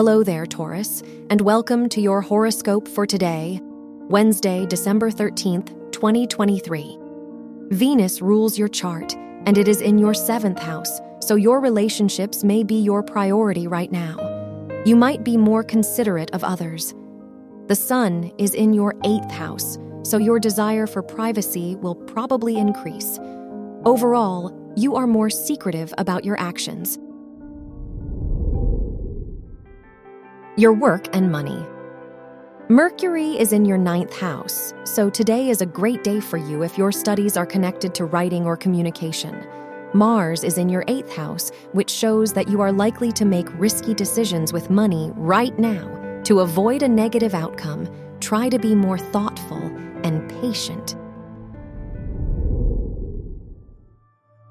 Hello there, Taurus, and welcome to your horoscope for today, Wednesday, December 13th, 2023. Venus rules your chart, and it is in your seventh house, so your relationships may be your priority right now. You might be more considerate of others. The sun is in your eighth house, so your desire for privacy will probably increase. Overall, you are more secretive about your actions. Your work and money. Mercury is in your ninth house, so today is a great day for you if your studies are connected to writing or communication. Mars is in your eighth house, which shows that you are likely to make risky decisions with money right now. To avoid a negative outcome, try to be more thoughtful and patient.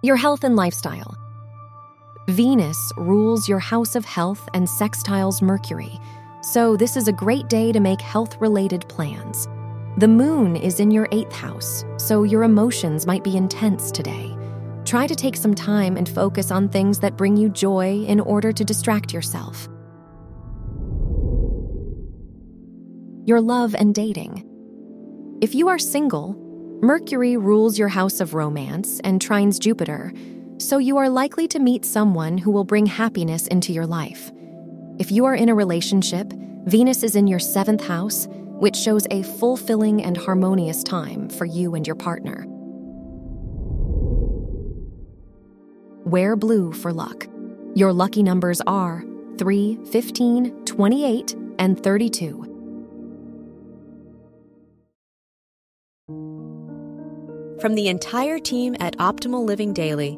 Your health and lifestyle. Venus rules your house of health and sextiles Mercury, so this is a great day to make health related plans. The moon is in your eighth house, so your emotions might be intense today. Try to take some time and focus on things that bring you joy in order to distract yourself. Your love and dating. If you are single, Mercury rules your house of romance and trines Jupiter, so you are likely to meet someone who will bring happiness into your life. If you are in a relationship, Venus is in your seventh house, which shows a fulfilling and harmonious time for you and your partner. Wear blue for luck. Your lucky numbers are 3, 15, 28, and 32. From the entire team at Optimal Living Daily,